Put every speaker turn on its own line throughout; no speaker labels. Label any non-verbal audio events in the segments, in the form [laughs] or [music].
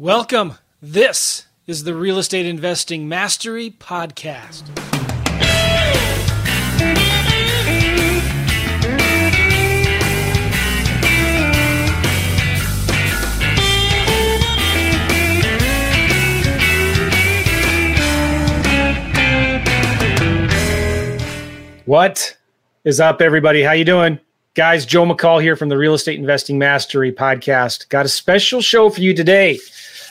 Welcome. This is the Real Estate Investing Mastery Podcast. What is up, everybody? How you doing? Guys, Joe McCall here from the Real Estate Investing Mastery Podcast. Got a special show for you today,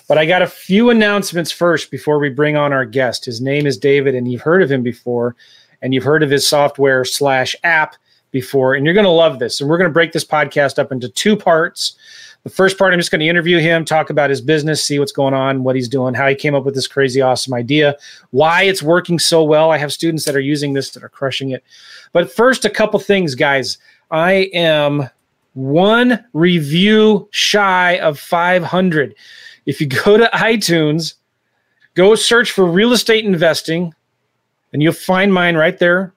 but I got a few announcements first before we bring on our guest. His name is David, and you've heard of him before, and you've heard of his software slash app before, and you're going to love this. And we're going to break this podcast up into two parts. The first part, I'm just going to interview him, talk about his business, see what's going on, what he's doing, how he came up with this crazy, awesome idea, why it's working so well. I have students that are using this that are crushing it. But first, a couple things, guys. I am one review shy of 500. If you go to iTunes, go search for real estate investing, and you'll find mine right there.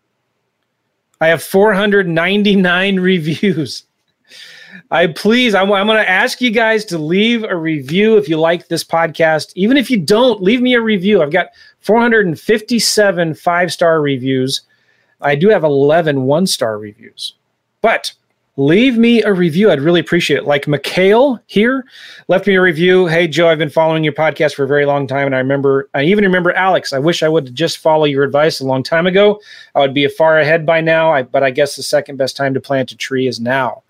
I have 499 [laughs] reviews. I please, I'm, I'm going to ask you guys to leave a review if you like this podcast. Even if you don't, leave me a review. I've got 457 five star reviews. I do have 11 one star reviews. But leave me a review. I'd really appreciate it. Like Mikhail here left me a review. Hey, Joe, I've been following your podcast for a very long time. And I remember, I even remember Alex. I wish I would just follow your advice a long time ago. I would be far ahead by now. I, but I guess the second best time to plant a tree is now.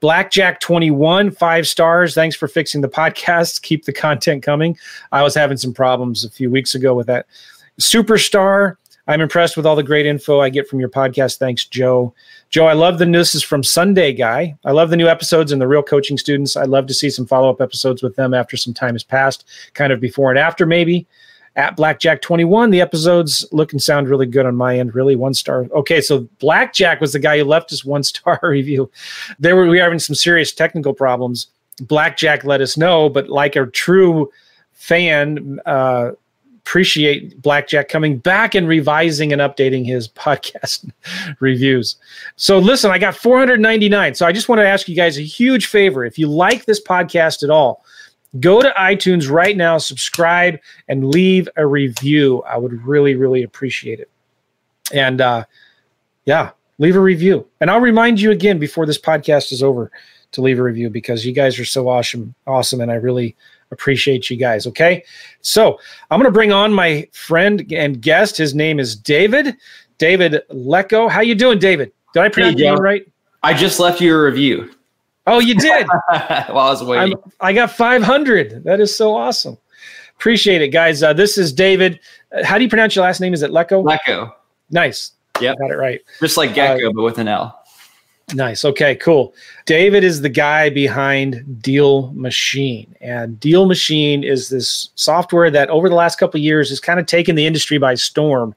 Blackjack 21, five stars. Thanks for fixing the podcast. [laughs] Keep the content coming. I was having some problems a few weeks ago with that. Superstar, I'm impressed with all the great info I get from your podcast. Thanks, Joe. Joe, I love the this is from Sunday Guy. I love the new episodes and the real coaching students. I'd love to see some follow up episodes with them after some time has passed, kind of before and after, maybe. At Blackjack 21, the episodes look and sound really good on my end. Really, one star. Okay, so Blackjack was the guy who left us one [laughs] star review. There were we were having some serious technical problems. Blackjack let us know, but like a true fan, uh, appreciate Blackjack coming back and revising and updating his [laughs] podcast reviews. So listen, I got 499. So I just want to ask you guys a huge favor. If you like this podcast at all, go to iTunes right now, subscribe, and leave a review. I would really, really appreciate it. And uh, yeah, leave a review. And I'll remind you again before this podcast is over to leave a review because you guys are so awesome, awesome, and I really appreciate you guys. Okay, so I'm going to bring on my friend and guest. His name is David. David Lecko. How you doing, David? Did I pronounce your name right?
I just left you a review.
Oh, you did? [laughs]
While I was waiting. I'm,
i got 500. That is so awesome. Appreciate it, guys. Uh, this is David. Uh, how do you pronounce your last name? Is it Lecko?
Lecko.
Nice.
Yeah,
got it right.
Just like gecko, uh, but with an L.
Nice. Okay, cool. David is the guy behind Deal Machine. And Deal Machine is this software that over the last couple years has kind of taken the industry by storm.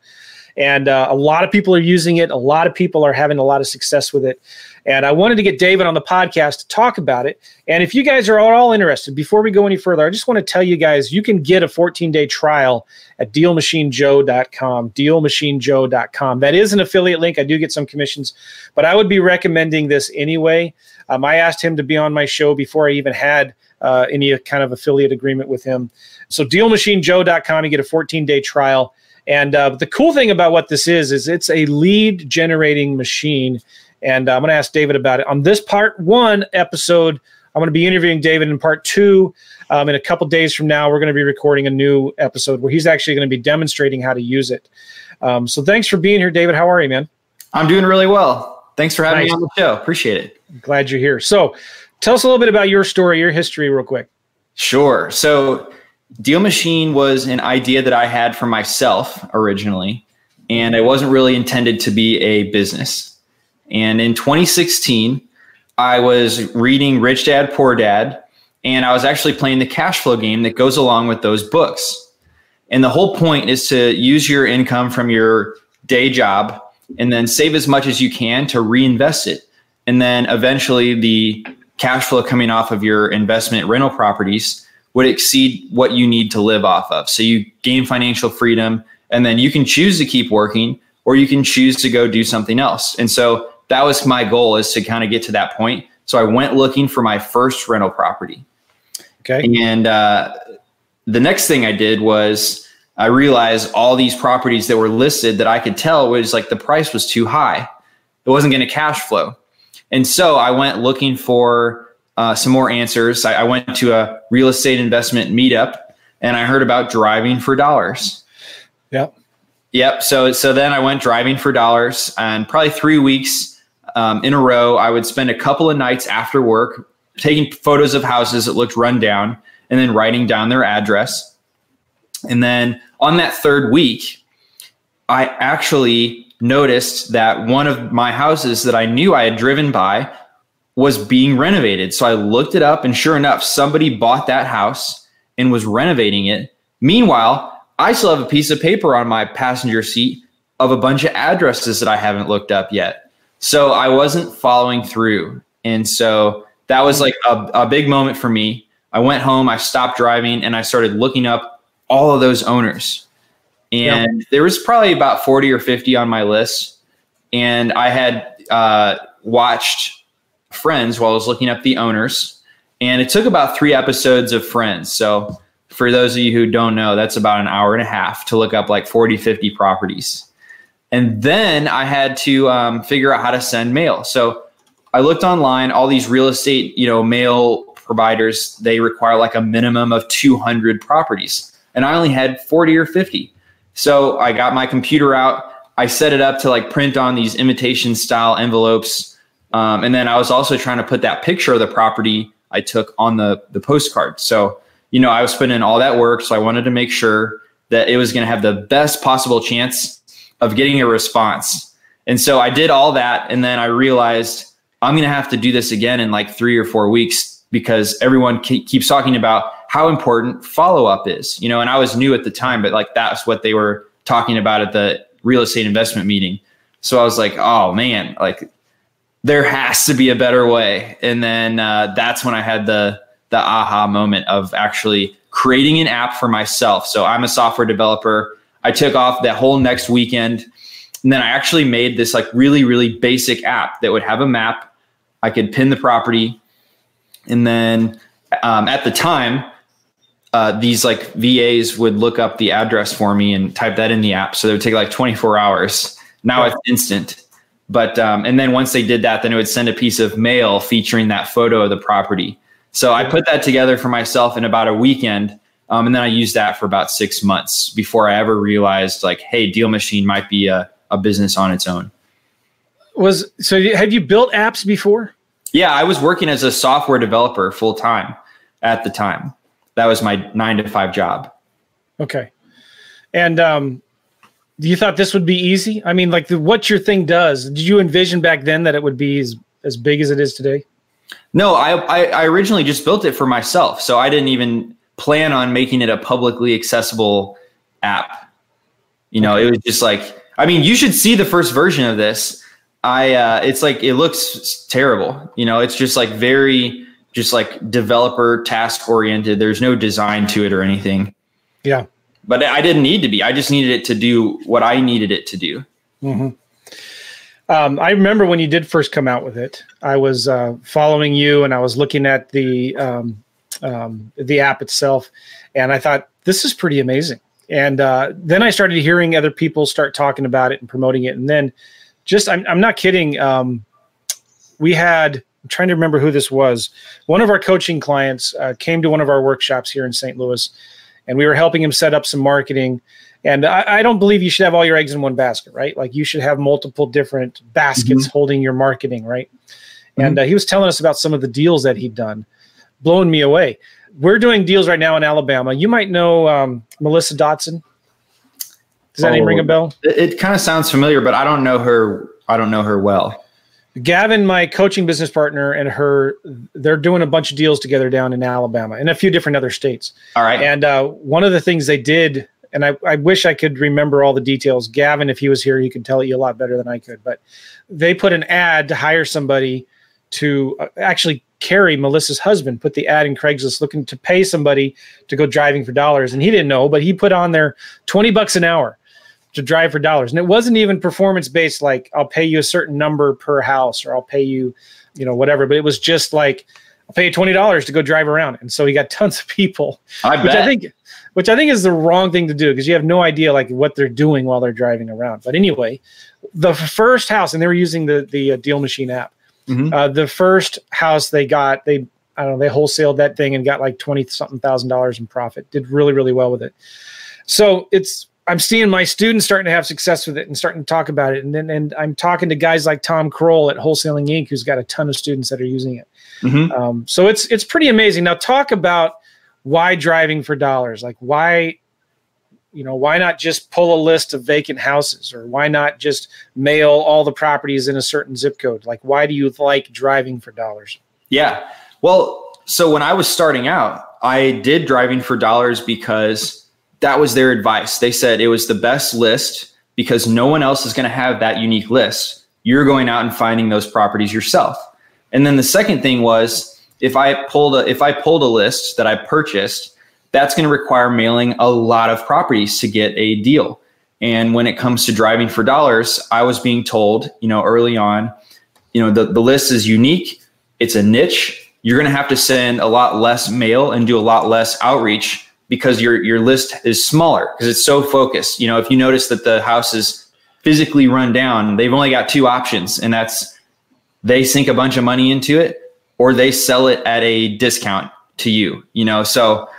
And uh, a lot of people are using it. A lot of people are having a lot of success with it. And I wanted to get David on the podcast to talk about it. And if you guys are all interested, before we go any further, I just want to tell you guys you can get a 14 day trial at dealmachinejoe.com. Dealmachinejoe.com. That is an affiliate link. I do get some commissions, but I would be recommending this anyway. Um, I asked him to be on my show before I even had uh, any kind of affiliate agreement with him. So dealmachinejoe.com, you get a 14 day trial. And uh, the cool thing about what this is, is it's a lead generating machine and uh, I'm going to ask David about it. On this part one episode, I'm going to be interviewing David in part two. Um, in a couple days from now, we're going to be recording a new episode where he's actually going to be demonstrating how to use it. Um, so thanks for being here, David. How are you, man?
I'm doing really well. Thanks for having nice. me on the show. Appreciate it.
Glad you're here. So tell us a little bit about your story, your history, real quick.
Sure. So Deal Machine was an idea that I had for myself originally, and it wasn't really intended to be a business. And in 2016, I was reading Rich Dad Poor Dad, and I was actually playing the cash flow game that goes along with those books. And the whole point is to use your income from your day job and then save as much as you can to reinvest it. And then eventually the cash flow coming off of your investment rental properties would exceed what you need to live off of. So you gain financial freedom and then you can choose to keep working or you can choose to go do something else. And so that was my goal is to kind of get to that point. So I went looking for my first rental property.
Okay.
And uh, the next thing I did was I realized all these properties that were listed that I could tell was like the price was too high. It wasn't going to cash flow. And so I went looking for uh, some more answers. I, I went to a real estate investment meetup and I heard about driving for dollars.
Yep.
Yep. So so then I went driving for dollars, and probably three weeks um, in a row, I would spend a couple of nights after work taking photos of houses that looked run down, and then writing down their address. And then on that third week, I actually noticed that one of my houses that I knew I had driven by was being renovated. So I looked it up, and sure enough, somebody bought that house and was renovating it. Meanwhile, I still have a piece of paper on my passenger seat of a bunch of addresses that I haven't looked up yet. So I wasn't following through. And so that was like a, a big moment for me. I went home, I stopped driving, and I started looking up all of those owners. And there was probably about 40 or 50 on my list. And I had uh, watched Friends while I was looking up the owners. And it took about three episodes of Friends. So for those of you who don't know, that's about an hour and a half to look up like 40, 50 properties. And then I had to um, figure out how to send mail. So I looked online, all these real estate, you know, mail providers, they require like a minimum of 200 properties. And I only had 40 or 50. So I got my computer out. I set it up to like print on these imitation style envelopes. Um, and then I was also trying to put that picture of the property I took on the, the postcard. So you know, I was putting in all that work. So I wanted to make sure that it was going to have the best possible chance of getting a response. And so I did all that. And then I realized I'm going to have to do this again in like three or four weeks because everyone keeps talking about how important follow up is, you know, and I was new at the time, but like that's what they were talking about at the real estate investment meeting. So I was like, oh man, like there has to be a better way. And then uh, that's when I had the, the aha moment of actually creating an app for myself. So I'm a software developer. I took off that whole next weekend. And then I actually made this like really, really basic app that would have a map. I could pin the property. And then um, at the time, uh, these like VAs would look up the address for me and type that in the app. So it would take like 24 hours. Now it's instant. But, um, and then once they did that, then it would send a piece of mail featuring that photo of the property. So I put that together for myself in about a weekend. Um, and then I used that for about six months before I ever realized like, hey, Deal Machine might be a, a business on its own.
Was so have you built apps before?
Yeah, I was working as a software developer full time at the time. That was my nine to five job.
Okay. And um, you thought this would be easy? I mean, like the, what your thing does, did you envision back then that it would be as, as big as it is today?
No, I, I, I originally just built it for myself, so I didn't even plan on making it a publicly accessible app. You know, it was just like I mean, you should see the first version of this. I uh, it's like it looks terrible. You know, it's just like very just like developer task oriented. There's no design to it or anything.
Yeah.
But I didn't need to be. I just needed it to do what I needed it to do.
Mm-hmm. Um, I remember when you did first come out with it. I was uh, following you, and I was looking at the um, um, the app itself, and I thought this is pretty amazing. And uh, then I started hearing other people start talking about it and promoting it, and then just I'm I'm not kidding. Um, we had I'm trying to remember who this was. One of our coaching clients uh, came to one of our workshops here in St. Louis, and we were helping him set up some marketing and I, I, don't believe you should have all your eggs in one basket, right? Like you should have multiple different baskets mm-hmm. holding your marketing, right? Mm-hmm. And uh, he was telling us about some of the deals that he'd done, blowing me away. We're doing deals right now in Alabama. You might know um, Melissa Dotson. Does that oh, name ring a bell?
It, it kind of sounds familiar, but I don't know her. I don't know her well.
Gavin, my coaching business partner, and her, they're doing a bunch of deals together down in Alabama and a few different other states.
All right.
And uh, one of the things they did and I, I wish I could remember all the details. Gavin, if he was here, he could tell you a lot better than I could. But they put an ad to hire somebody to uh, actually carry Melissa's husband. Put the ad in Craigslist looking to pay somebody to go driving for dollars, and he didn't know, but he put on there twenty bucks an hour to drive for dollars, and it wasn't even performance based. Like I'll pay you a certain number per house, or I'll pay you, you know, whatever. But it was just like I'll pay you twenty dollars to go drive around. And so he got [laughs] tons of people.
I
which
bet.
I think which I think is the wrong thing to do because you have no idea like what they're doing while they're driving around. But anyway, the first house, and they were using the the uh, Deal Machine app.
Mhm.
Uh, the first house they got, they I don't know, they wholesaled that thing and got like twenty something thousand dollars in profit. Did really really well with it. So it's I'm seeing my students starting to have success with it and starting to talk about it. And then and I'm talking to guys like Tom Krol at Wholesaling Inc., who's got a ton of students that are using it.
Mhm.
Um, so it's it's pretty amazing. Now talk about why driving for dollars. Like why, you know, why not just pull a list of vacant houses, or why not just mail all the properties in a certain zip code? Like why do you like driving for dollars?
Yeah. Well, so when I was starting out, I did driving for dollars because that was their advice. They said it was the best list because no one else is going to have that unique list. You're going out and finding those properties yourself. And then the second thing was if I pulled a if I pulled a list that I purchased, that's going to require mailing a lot of properties to get a deal. And when it comes to driving for dollars, I was being told, you know, early on, you know, the, the list is unique, it's a niche. You're going to have to send a lot less mail and do a lot less outreach because your your list is smaller because it's so focused. You know, if you notice that the house is physically run down, they've only got two options, and that's they sink a bunch of money into it or they sell it at a discount to you. You know, so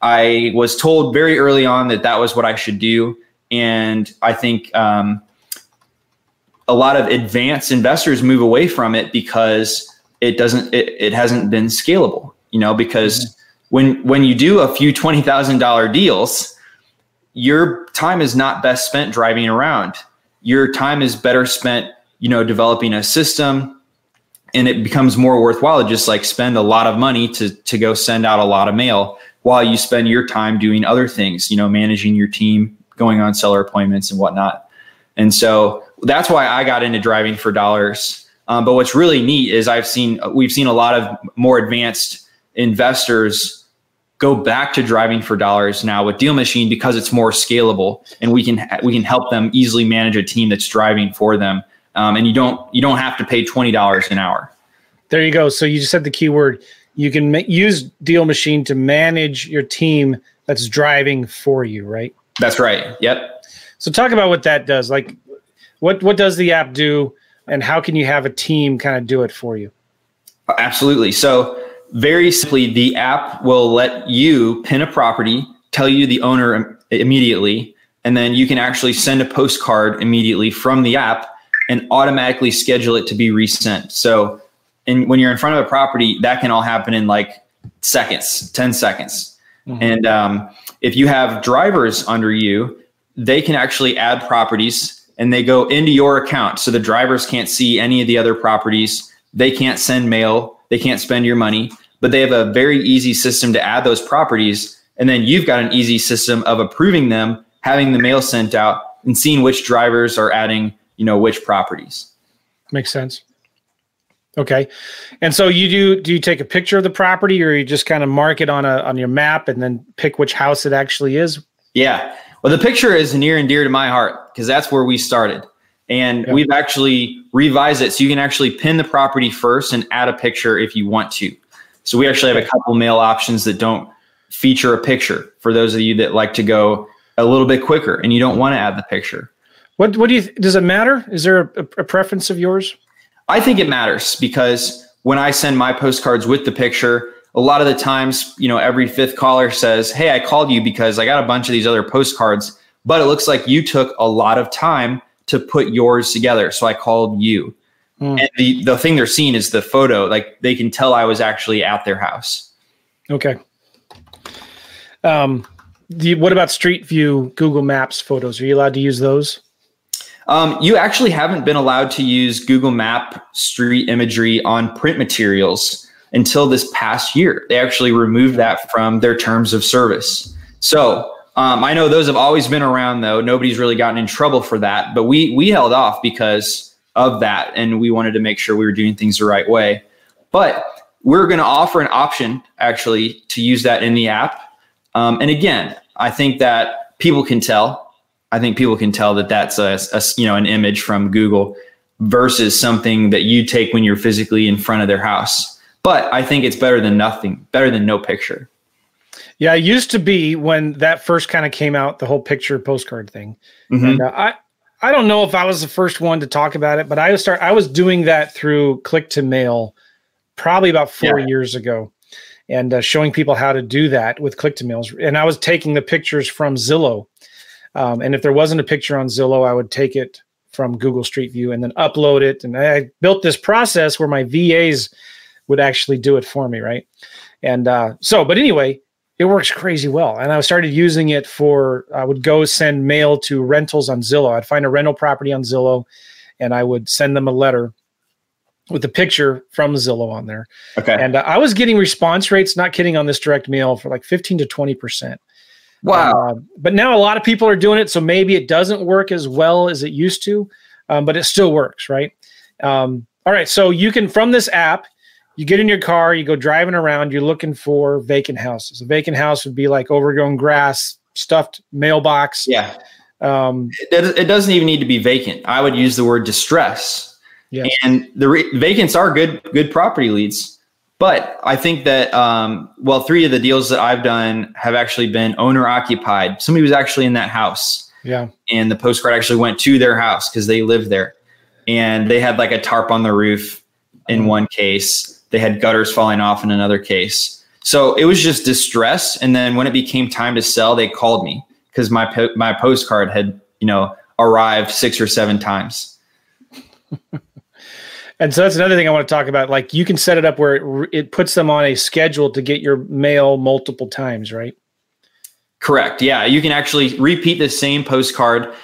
I was told very early on that that was what I should do, and I think um, a lot of advanced investors move away from it because it doesn't it, it hasn't been scalable. You know, because when when you do a few twenty thousand dollar deals, your time is not best spent driving around. Your time is better spent, you know, developing a system, and it becomes more worthwhile to just like spend a lot of money to to go send out a lot of mail while you spend your time doing other things, you know, managing your team, going on seller appointments and whatnot. And so that's why I got into driving for dollars. Um, but what's really neat is I've seen we've seen a lot of more advanced investors go back to driving for dollars now with Deal Machine because it's more scalable and we can we can help them easily manage a team that's driving for them. Um, and you don't you don't have to pay twenty dollars an hour.
There you go. So you just said the key word. You can ma- use Deal Machine to manage your team that's driving for you, right?
That's right. Yep.
So talk about what that does. Like, what what does the app do, and how can you have a team kind of do it for you?
Absolutely. So, very simply, the app will let you pin a property, tell you the owner immediately, and then you can actually send a postcard immediately from the app and automatically schedule it to be resent. So, and when you're in front of a property, that can all happen in like seconds, 10 seconds. And um, if you have drivers under you, they can actually add properties and they go into your account. So the drivers can't see any of the other properties. They can't send mail. They can't spend your money, but they have a very easy system to add those properties. And then you've got an easy system of approving them, having the mail sent out, and seeing which drivers are adding, you know, which properties.
Makes sense. Okay, and so you do do you take a picture of the property, or you just kind of mark it on a on your map and then pick which house it actually is?
Yeah. Well, the picture is near and dear to my heart because that's where we started. And
Yeah.
we've actually revised it so you can actually pin the property first and add a picture if you want to. So we actually have a couple mail options that don't feature a picture for those of you that like to go a little bit quicker and you don't want to add the picture.
What what do you does it matter? Is there a, a preference of yours?
I think it matters because when I send my postcards with the picture, a lot of the times, you know, every fifth caller says, Hey, I called you because I got a bunch of these other postcards, but it looks like you took a lot of time to put yours together. So I called you.
Hmm.
And the, the thing they're seeing is the photo. Like they can tell I was actually at their house.
Okay. Um, you, what about Street View Google Maps photos? Are you allowed to use those?
Um, you actually haven't been allowed to use Google Map street imagery on print materials until this past year. They actually removed that from their terms of service. So um, I know those have always been around, though. Nobody's really gotten in trouble for that, but we we held off because of that, and we wanted to make sure we were doing things the right way. But we're going to offer an option actually to use that in the app. Um, and again, I think that people can tell I think people can tell that that's a, a, you know an image from Google versus something that you take when you're physically in front of their house. but I think it's better than nothing, better than no picture.
Yeah, it used to be when that first kind of came out, the whole picture postcard thing.
Mhm.
And uh, I, I don't know if I was the first one to talk about it, but I was start. I was doing that through click to mail, probably about four
Yeah.
years ago, and uh, showing people how to do that with click to mails. And I was taking the pictures from Zillow, um, and if there wasn't a picture on Zillow, I would take it from Google Street View and then upload it. And I built this process where my VAs would actually do it for me, right? And uh, so, but anyway, it works crazy well. And I started using it for, I would go send mail to rentals on Zillow. I'd find a rental property on Zillow and I would send them a letter with a picture from Zillow on there.
Okay.
And uh, I was getting response rates, not kidding, on this direct mail for like 15 to 20%.
Wow.
Um, but now a lot of people are doing it, so maybe it doesn't work as well as it used to, um, but it still works, right? Um, all right, so you can from this app, you get in your car, you go driving around, you're looking for vacant houses. A vacant house would be like overgrown grass, stuffed mailbox.
yeah.
Um,
It, it doesn't even need to be vacant. I would use the word distress.
Yeah.
And the re- vacants are good good property leads. But I think that um, well, three of the deals that I've done have actually been owner occupied. Somebody was actually in that house,
yeah,
and the postcard actually went to their house because they lived there, and they had like a tarp on the roof in one case. They had gutters falling off in another case. So it was just distress. And then when it became time to sell, they called me because my po- my postcard had you know arrived six or seven times. [laughs]
and so that's another thing I want to talk about. Like you can set it up where it, it puts them on a schedule to get your mail multiple times, right?
Correct. Yeah, you can actually repeat the same postcard,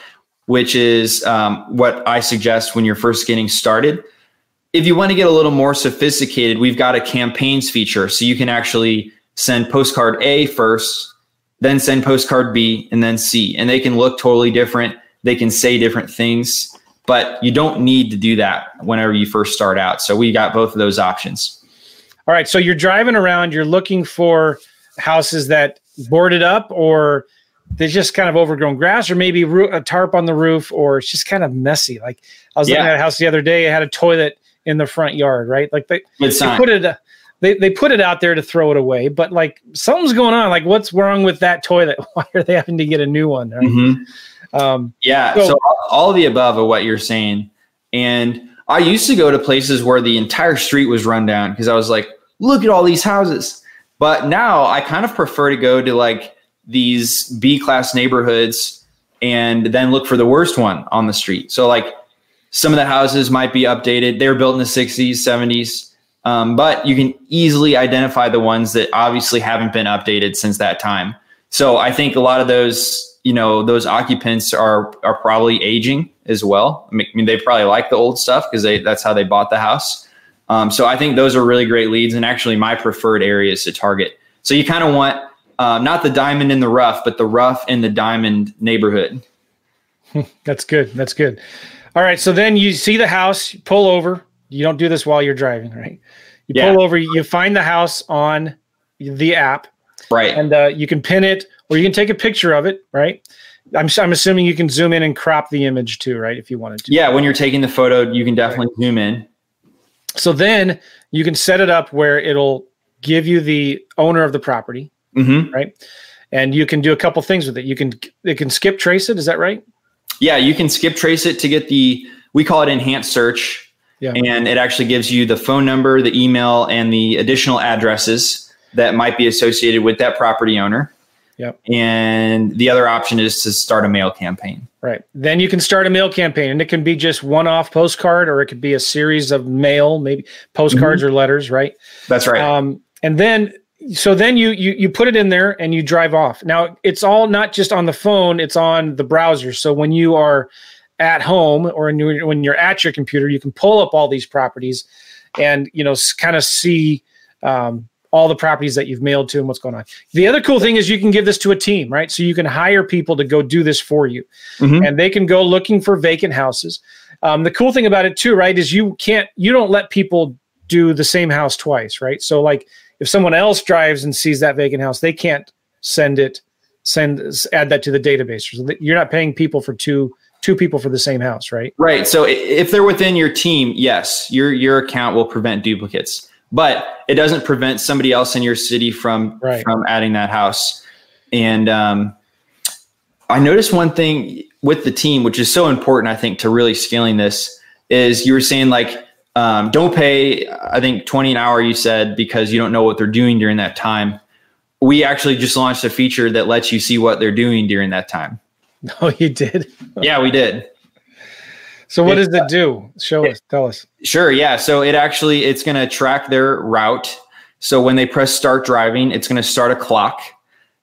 which is um, what I suggest when you're first getting started. If you want to get a little more sophisticated, we've got a campaigns feature, so you can actually send postcard A first, then send postcard B, and then C, and they can look totally different. They can say different things, but you don't need to do that whenever you first start out. So we got both of those options.
All right, so you're driving around, you're looking for houses that boarded up or they just kind of overgrown grass or maybe a tarp on the roof or it's just kind of messy. Like I was looking at a house the other day, it had a toilet in the front yard, right? Like they, they put it they, they put it out there to throw it away, but like something's going on. Like what's wrong with that toilet? [laughs] Why are they having to get a new one? Right?
Mhm.
Um,
Yeah.
So-
So, all of the above of what you're saying. And I used to go to places where the entire street was run down because I was like, look at all these houses. But now I kind of prefer to go to like these B class neighborhoods and then look for the worst one on the street. So like some of the houses might be updated. They were built in the 60s, 70s. Um, but you can easily identify the ones that obviously haven't been updated since that time. So I think a lot of those, you know, those occupants are are probably aging as well. I mean, they probably like the old stuff because they that's how they bought the house. Um, so I think those are really great leads and actually my preferred areas to target. So you kind of want uh, not the diamond in the rough, but the rough in the diamond neighborhood. [laughs]
That's good. That's good. All right. So then you see the house, pull over. You don't do this while you're driving, right? You
Yeah.
pull over, you find the house on the app,
Right.
and uh, you can pin it or you can take a picture of it, right? I'm, I'm assuming you can zoom in and crop the image too, right? If you wanted to.
yeah. When you're taking the photo, you can definitely zoom in.
So then you can set it up where it'll give you the owner of the property,
hmm
right? And you can do a couple things with it. You can it can skip trace it. Is that right?
Yeah, you can skip trace it to get the we call it enhanced search.
Yeah.
And it actually gives you the phone number, the email, and the additional addresses that might be associated with that property owner.
Yep.
And the other option is to start a mail campaign.
Right. Then you can start a mail campaign, and it can be just one off postcard, or it could be a series of mail, maybe postcards or letters, right?
That's right.
Um, and then, so then you, you you put it in there and you drive off. Now it's all not just on the phone; it's on the browser. So when you are at home or when you're, when you're at your computer, you can pull up all these properties, and you know kind of see um, all the properties that you've mailed to and what's going on. The other cool thing is you can give this to a team, right? So you can hire people to go do this for you
Mhm.
and they can go looking for vacant houses. Um, the cool thing about it too, right, is you can't, you don't let people do the same house twice, right? So like if someone else drives and sees that vacant house, they can't send it, send add that to the database. You're not paying people for two two people for the same house, right?
Right. So if they're within your team, yes, your your account will prevent duplicates. but it doesn't prevent somebody else in your city from
Right.
from adding that house. And um, I noticed one thing with the team, which is so important, I think, to really scaling this, is you were saying like, um, don't pay, I think, 20 an hour, you said, because you don't know what they're doing during that time. We actually just launched a feature that lets you see what they're doing during that time. [laughs]
Oh, you did. [laughs]
Yeah, we did.
So what does it uh, do? Show us. Tell us.
Sure. Yeah. So it actually it's going to track their route. So when they press start driving, it's going to start a clock,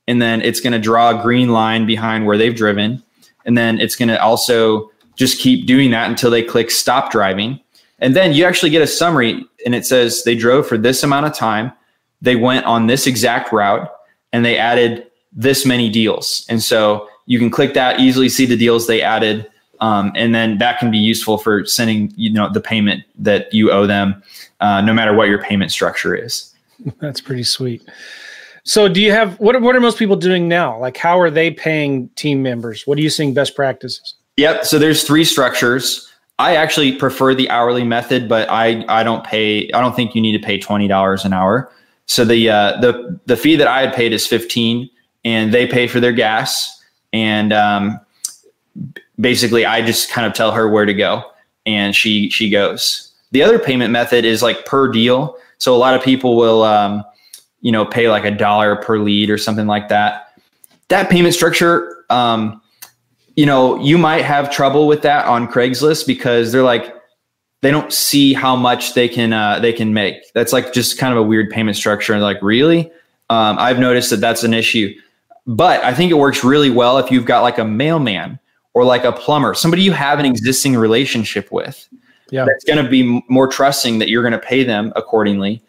and then it's going to draw a green line behind where they've driven, and then it's going to also just keep doing that until they click stop driving, and then you actually get a summary, and it says they drove for this amount of time, they went on this exact route, and they added this many deals, and so you can click that easily see the deals they added um, and then that can be useful for sending you know the payment that you owe them uh, no matter what your payment structure is
That's pretty sweet. So do you have what are, what are most people doing now? Like how are they paying team members? What are you seeing best practices?
yep so there's three structures i actually prefer the hourly method but i i don't pay i don't think you need to pay $20 an hour so the uh, the the fee that i had paid is 15 and they pay for their gas and um, basically i just kind of tell her where to go and she she goes. The other payment method is like per deal. So a lot of people will um, you know pay like a dollar per lead or something like that. That payment structure um, you know you might have trouble with that on craigslist because they're like they don't see how much they can uh, they can make. That's like just kind of a weird payment structure. And like really? Um, i've noticed that that's an issue but i think it works really well if you've got like a mailman or like a plumber somebody you have an existing relationship with
Yeah.
that's going to be more trusting that you're going to pay them accordingly.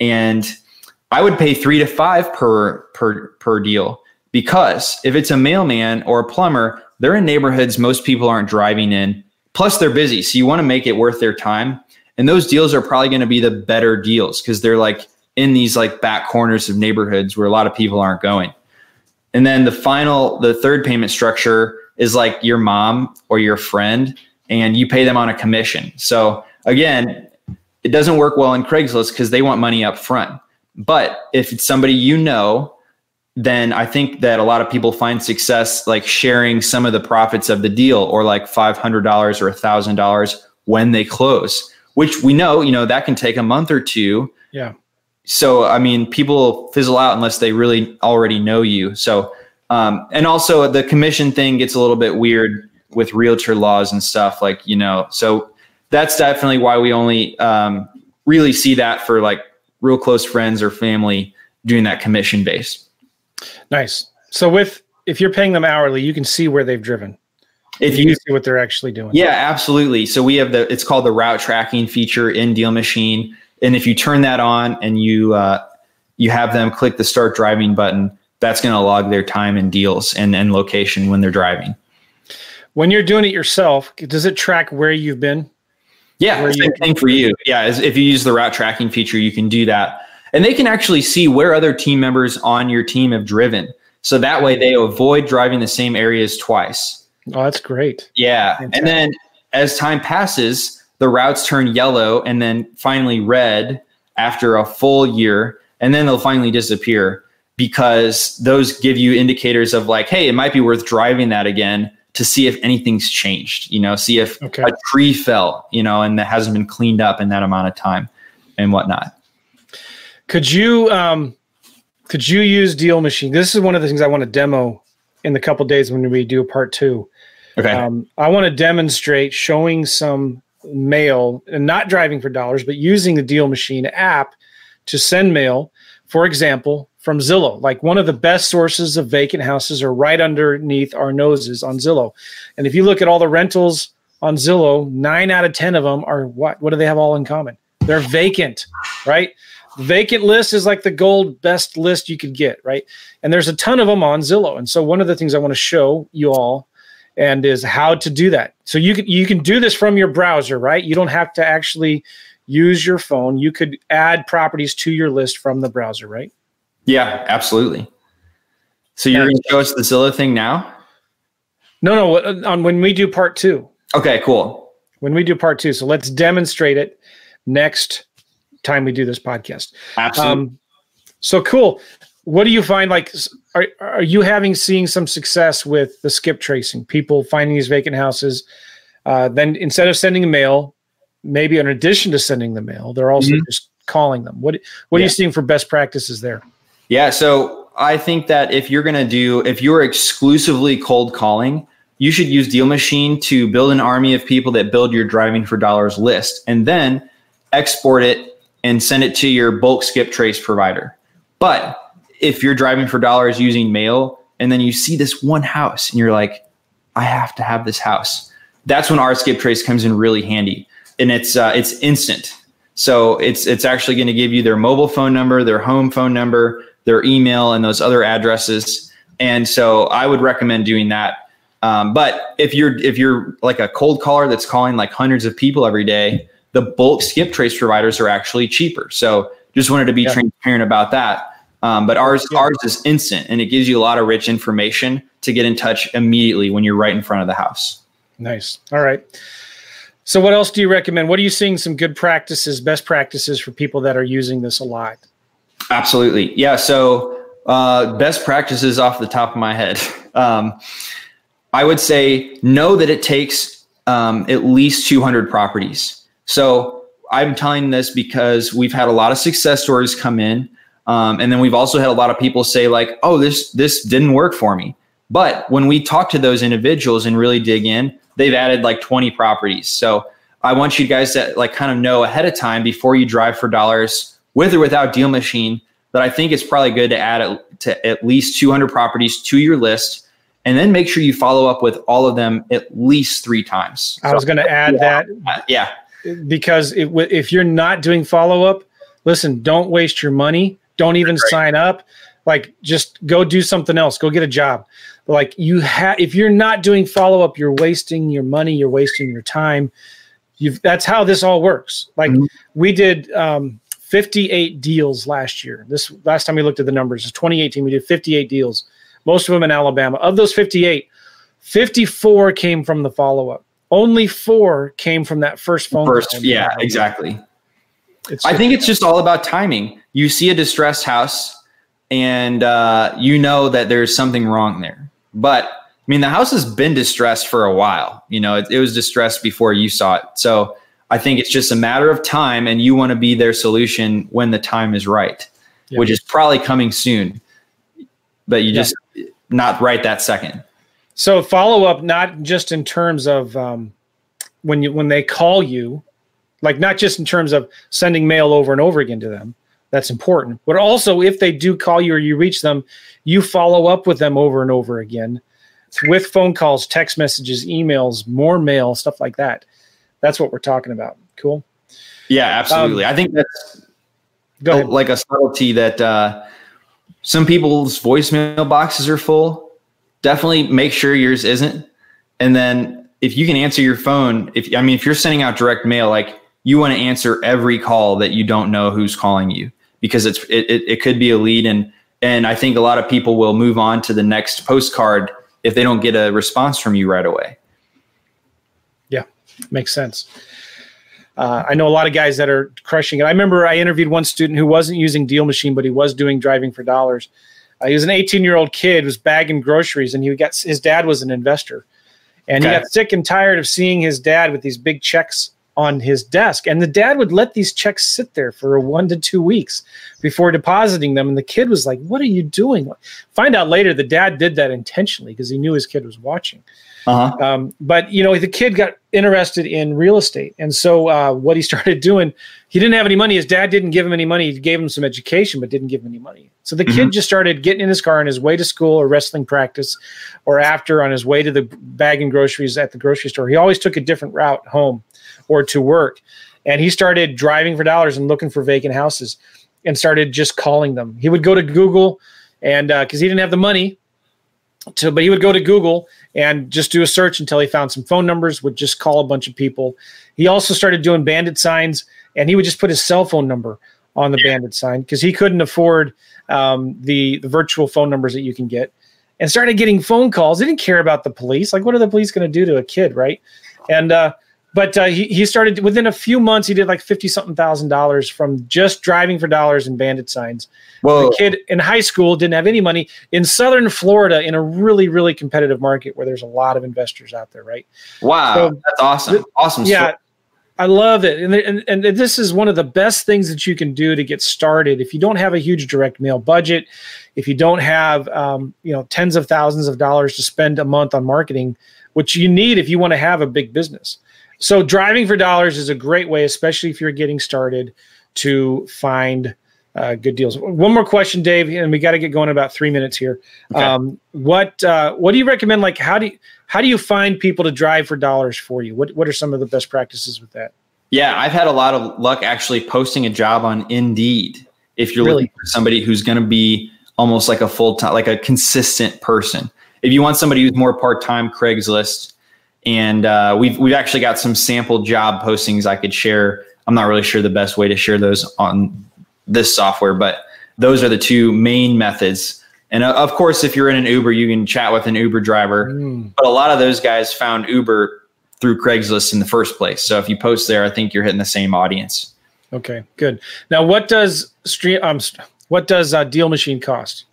And i would pay three to five per per per deal because if it's a mailman or a plumber they're in neighborhoods most people aren't driving in plus they're busy so you want to make it worth their time. And those deals are probably going to be the better deals because they're like in these like back corners of neighborhoods where a lot of people aren't going and then the final the third payment structure is like your mom or your friend and you pay them on a commission so again it doesn't work well in craigslist because they want money up front but if it's somebody you know then I think that a lot of people find success like sharing some of the profits of the deal or like $500 or $1,000 when they close, which we know, you know, that can take a month or two.
Yeah.
So, I mean, people fizzle out unless they really already know you. So, um, and also the commission thing gets a little bit weird with realtor laws and stuff like, you know, so that's definitely why we only um, really see that for like real close friends or family doing that commission base.
Nice. So with if you're paying them hourly, you can see where they've driven.
If
you
you
see what they're actually doing.
Yeah, absolutely. So we have the it's called the route tracking feature in Deal Machine, and if you turn that on and you uh, you have them click the start driving button, that's going to log their time and deals and and location when they're driving.
When you're doing it yourself, does it track where you've been?
Yeah,
Where
same thing for you. Yeah, if you use the route tracking feature, you can do that, and they can actually see where other team members on your team have driven. So that way, they avoid driving the same areas twice.
Oh, that's great.
Yeah.
Fantastic.
And then as time passes, the routes turn yellow and then finally red after a full year. And then they'll finally disappear because those give you indicators of like, hey, it might be worth driving that again to see if anything's changed, you know, see if
Okay.
a tree fell, you know, and that hasn't been cleaned up in that amount of time and whatnot.
Could you um could you use Deal Machine? This is one of the things I want to demo in the couple days when we do part two.
Okay.
Um, I want to demonstrate showing some mail and not driving for dollars, but using the Deal Machine app to send mail, for example, from Zillow. Like one of the best sources of vacant houses are right underneath our noses on Zillow. And if you look at all the rentals on Zillow, nine out of 10 of them are what? What do they have all in common? They're vacant, right? Vacant list is like the gold best list you could get, right? And there's a ton of them on Zillow. And so one of the things I want to show you all and is how to do that. So you can you can do this from your browser, right? You don't have to actually use your phone. You could add properties to your list from the browser, right?
yeah, absolutely. So you're going to show us the Zillow thing now?
No, no, on when we do part 2.
Okay, cool.
When we do part 2. So let's demonstrate it next time we do this podcast.
Absolutely. Um,
so cool. What do you find like are are you having seeing some success with the skip tracing? People finding these vacant houses, uh, then instead of sending a mail, maybe in addition to sending the mail, they're also mm-hmm. just calling them. What what yeah. are you seeing for best practices there?
Yeah, so I think that if you're going to do if you're exclusively cold calling, you should use Deal Machine to build an army of people that build your driving for dollars list and then export it and send it to your bulk skip trace provider. But if you're driving for dollars using mail and then you see this one house and you're like, I have to have this house, that's when our skip trace comes in really handy. And it's uh, it's instant. So it's it's actually going to give you their mobile phone number, their home phone number, their email, and those other addresses. And so I would recommend doing that um, but if you're if you're like a cold caller that's calling like hundreds of people every day, the bulk skip trace providers are actually cheaper. So just wanted to be yeah. transparent about that. Um, but ours yeah. ours is instant and it gives you a lot of rich information to get in touch immediately when you're right in front of the house.
Nice. All right. So what else do you recommend? What are you seeing some good practices, best practices for people that are using this a lot?
Absolutely. Yeah. So uh, best practices off the top of my head. [laughs] Um, I would say know that it takes um, at least 200 properties. So I'm telling this because we've had a lot of success stories come in. Um, and then we've also had a lot of people say like, oh, this, this didn't work for me. But when we talk to those individuals and really dig in, they've added like 20 properties. So I want you guys to like kind of know ahead of time before you drive for dollars with or without deal machine that I think it's probably good to add to at least 200 properties to your list and then make sure you follow up with all of them at least three times.
I was going to add
yeah,
that.
yeah.
Because it, if you're not doing follow up, listen, don't waste your money. Don't even right. sign up. Like, just go do something else. Go get a job. Like, you have, if you're not doing follow up, you're wasting your money. You're wasting your time. You've, that's how this all works. Like, mm-hmm. we did, um, 58 deals last year. This last time we looked at the numbers is 2018. We did 58 deals most of them in Alabama. Of those 58, 54 came from the follow up. Only four came from that first phone
first, call. Yeah, exactly. It's I think it's just all about timing. You see a distressed house and uh, you know that there's something wrong there. But I mean, the house has been distressed for a while. You know, it, it was distressed before you saw it. So I think it's just a matter of time, and you want to be their solution when the time is right, yeah. which is probably coming soon. But you yeah. just not right that second.
So follow up, not just in terms of um, when you when they call you, like not just in terms of sending mail over and over again to them. That's important, but also if they do call you or you reach them, you follow up with them over and over again with phone calls, text messages, emails, more mail, stuff like that. That's what we're talking about. Cool.
Yeah, absolutely. Um, I think that's like a subtlety that uh, some people's voicemail boxes are full. Definitely make sure yours isn't. And then if you can answer your phone, if I mean if you're sending out direct mail, like you want to answer every call that you don't know who's calling you because it's it, it, it could be a lead and and I think a lot of people will move on to the next postcard if they don't get a response from you right away.
Yeah, makes sense. Uh, I know a lot of guys that are crushing it. I remember I interviewed one student who wasn't using Deal Machine, but he was doing driving for dollars. Uh, he was an 18 year old kid, was bagging groceries, and he got his dad was an investor, and okay. he got sick and tired of seeing his dad with these big checks on his desk. And the dad would let these checks sit there for one to two weeks before depositing them. And the kid was like, What are you doing? Find out later the dad did that intentionally because he knew his kid was watching. Uh-huh. Um, but you know, the kid got interested in real estate, and so uh, what he [laughs] started doing, he didn't have any money. His dad didn't give him any money. He gave him some education, but didn't give him any money. So the mm-hmm. kid just started getting in his car on his way to school or wrestling practice, or after on his way to the bagging groceries at the grocery store. He always took a different route home or to work, and he started driving for dollars and looking for vacant houses, and started just calling them. He would go to Google, and because uh, he didn't have the money to, but he would go to Google and just do a search until he found some phone numbers, would just call a bunch of people. He also started doing bandit signs and he would just put his cell phone number on the bandit sign because he couldn't afford um, the, the virtual phone numbers that you can get and started getting phone calls. He didn't care about the police. Like, what are the police going to do to a kid, right? And uh, but uh, he, he started within a few months he did like 50 something thousand dollars from just driving for dollars and bandit signs
Whoa.
the kid in high school didn't have any money in southern florida in a really really competitive market where there's a lot of investors out there right
Wow,
So,
that's awesome. Awesome.
yeah
story.
i love it and, and, and this is one of the best things that you can do to get started if you don't have a huge direct mail budget if you don't have um, you know tens of thousands of dollars to spend a month on marketing which you need if you want to have a big business so driving for dollars is a great way especially if you're getting started to find uh, good deals one more question dave and we got to get going in about three minutes here
Okay.
um, what uh, what do you recommend like how do you how do you find people to drive for dollars for you what, what are some of the best practices with that
Yeah, I've had a lot of luck actually posting a job on Indeed. If you're
Really?
looking for somebody who's going to be almost like a full time, like a consistent person. If you want somebody who's more part time, Craigslist. And uh, we've we've actually got some sample job postings I could share. I'm not really sure the best way to share those on this software, but those are the two main methods. And uh, of course, if you're in an Uber, you can chat with an Uber driver.
Mm,
But a lot of those guys found Uber through Craigslist in the first place. So if you post there, I think you're hitting the same audience.
okay good now what does stream um what does uh, deal machine cost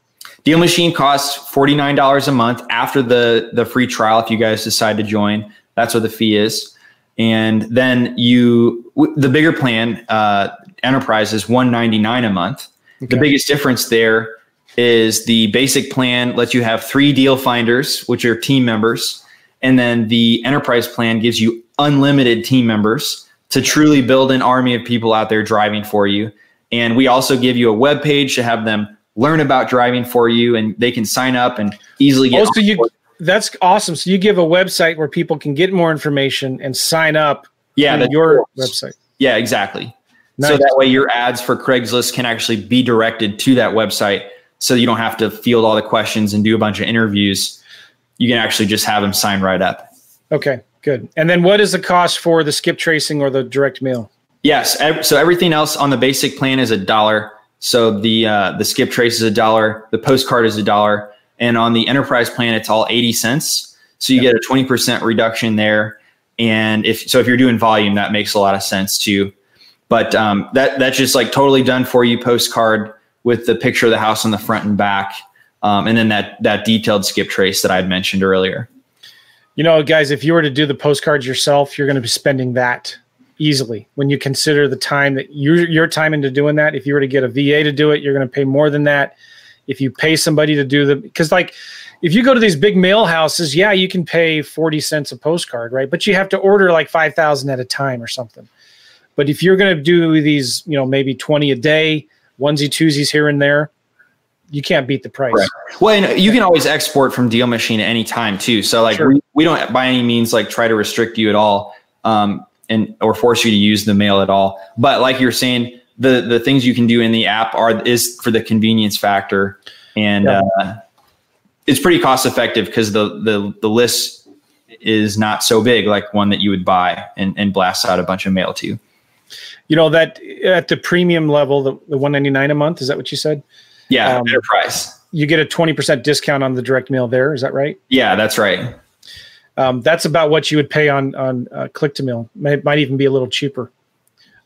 Deal Machine costs $49 a month after the the free trial if you guys decide to join. That's what the fee is. And then you the bigger plan uh, enterprise is 199 a month. The biggest difference there is the basic plan lets you have three deal finders, which are team members, and then the enterprise plan gives you unlimited team members to truly build an army of people out there driving for you. And we also give you a web page to have them learn about driving for you, and they can sign up and easily get.
oh so you that's awesome so you give a website where people can get more information and sign up
yeah,
your website
Yeah, exactly. So that way your ads for Craigslist can actually be directed to that website so you don't have to field all the questions and do a bunch of interviews. You can actually just have them sign right up.
okay good and then what is the cost for the skip tracing or the direct mail
Yes. So everything else on the basic plan is a dollar. So the uh, the skip trace is a dollar. The postcard is a dollar. And on the enterprise plan, it's all 80 cents. So you get a 20% reduction there. And if so, if you're doing volume, that makes a lot of sense too. But um, that that's just like totally done for you postcard with the picture of the house on the front and back. Um, and then that that detailed skip trace that I'd mentioned earlier.
you know guys if you were to do the postcards yourself you're going to be spending that easily when you consider the time that your your time into doing that if you were to get a va to do it you're going to pay more than that if you pay somebody to do the because like if you go to these big mail houses yeah you can pay 40 cents a postcard right but you have to order like 5000 at a time or something but if you're going to do these you know maybe 20 a day onesie twosies here and there you can't beat the price
Right. Well, and you can always export from Deal Machine at any time too. So like
Sure.
we, we don't by any means like try to restrict you at all, um, and or force you to use the mail at all. But like you're saying, the the things you can do in the app are is for the convenience factor, and
Yeah.
uh, it's pretty cost effective because the the the list is not so big like one that you would buy and, and blast out a bunch of mail to.
you know that at the premium level the, the 199 a month is that what you said
Yeah,
Um,
enterprise.
you get a 20% discount on the direct mail there is that right
Yeah, that's right.
Um, that's about what you would pay on on uh, Click2Mail might, might even be a little cheaper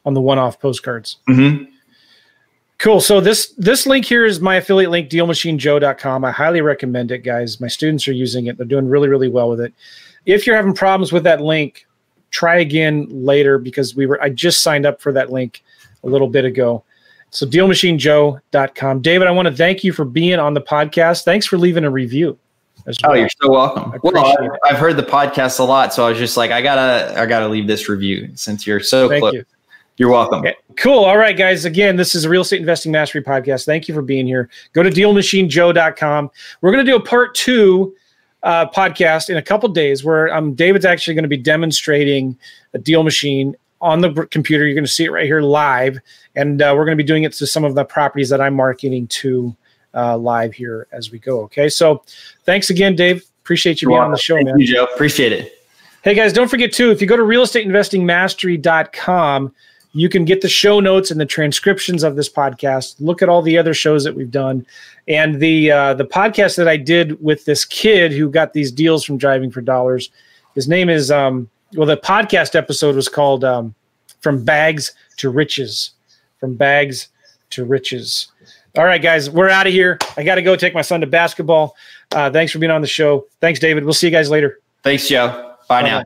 on the one-off postcards.
Hmm
cool. So this this link here is my affiliate link dealmachinejoe.com i highly recommend it guys. My students are using it. They're doing really really well with it. If you're having problems with that link try again later because we were i just signed up for that link a little bit ago. So dealmachinejoe.com david i want to thank you for being on the podcast. Thanks for leaving a review as
Oh, you're so welcome. Well, I've. I've heard the podcast a lot, so I was just like, I gotta, I gotta leave this review since you're so
thank
close.
you
You're welcome.
Okay, cool. All right, guys. Again, this is a real estate investing mastery podcast. Thank you for being here. Go to dealmachinejoe.com. We're going to do a part two uh, podcast in a couple days where um, David's actually going to be demonstrating a deal machine on the computer. You're going to see it right here live. And uh, we're going to be doing it to some of the properties that I'm marketing to uh, live here as we go. Okay. So thanks again, Dave. Appreciate you being on the show,
Thank
man.
you, Joe. Appreciate it.
Hey guys, don't forget too, if you go to realestateinvestingmastery.com, you can get the show notes and the transcriptions of this podcast. Look at all the other shows that we've done. And the uh, the podcast that I did with this kid who got these deals from driving for dollars. His name is um, well, the podcast episode was called um, "From Bags to Riches." From bags to riches. All right, guys, we're out of here. I got to go take my son to basketball. Uh, thanks for being on the show. Thanks, David. We'll see you guys later.
Thanks, Joe. Bye, Bye now.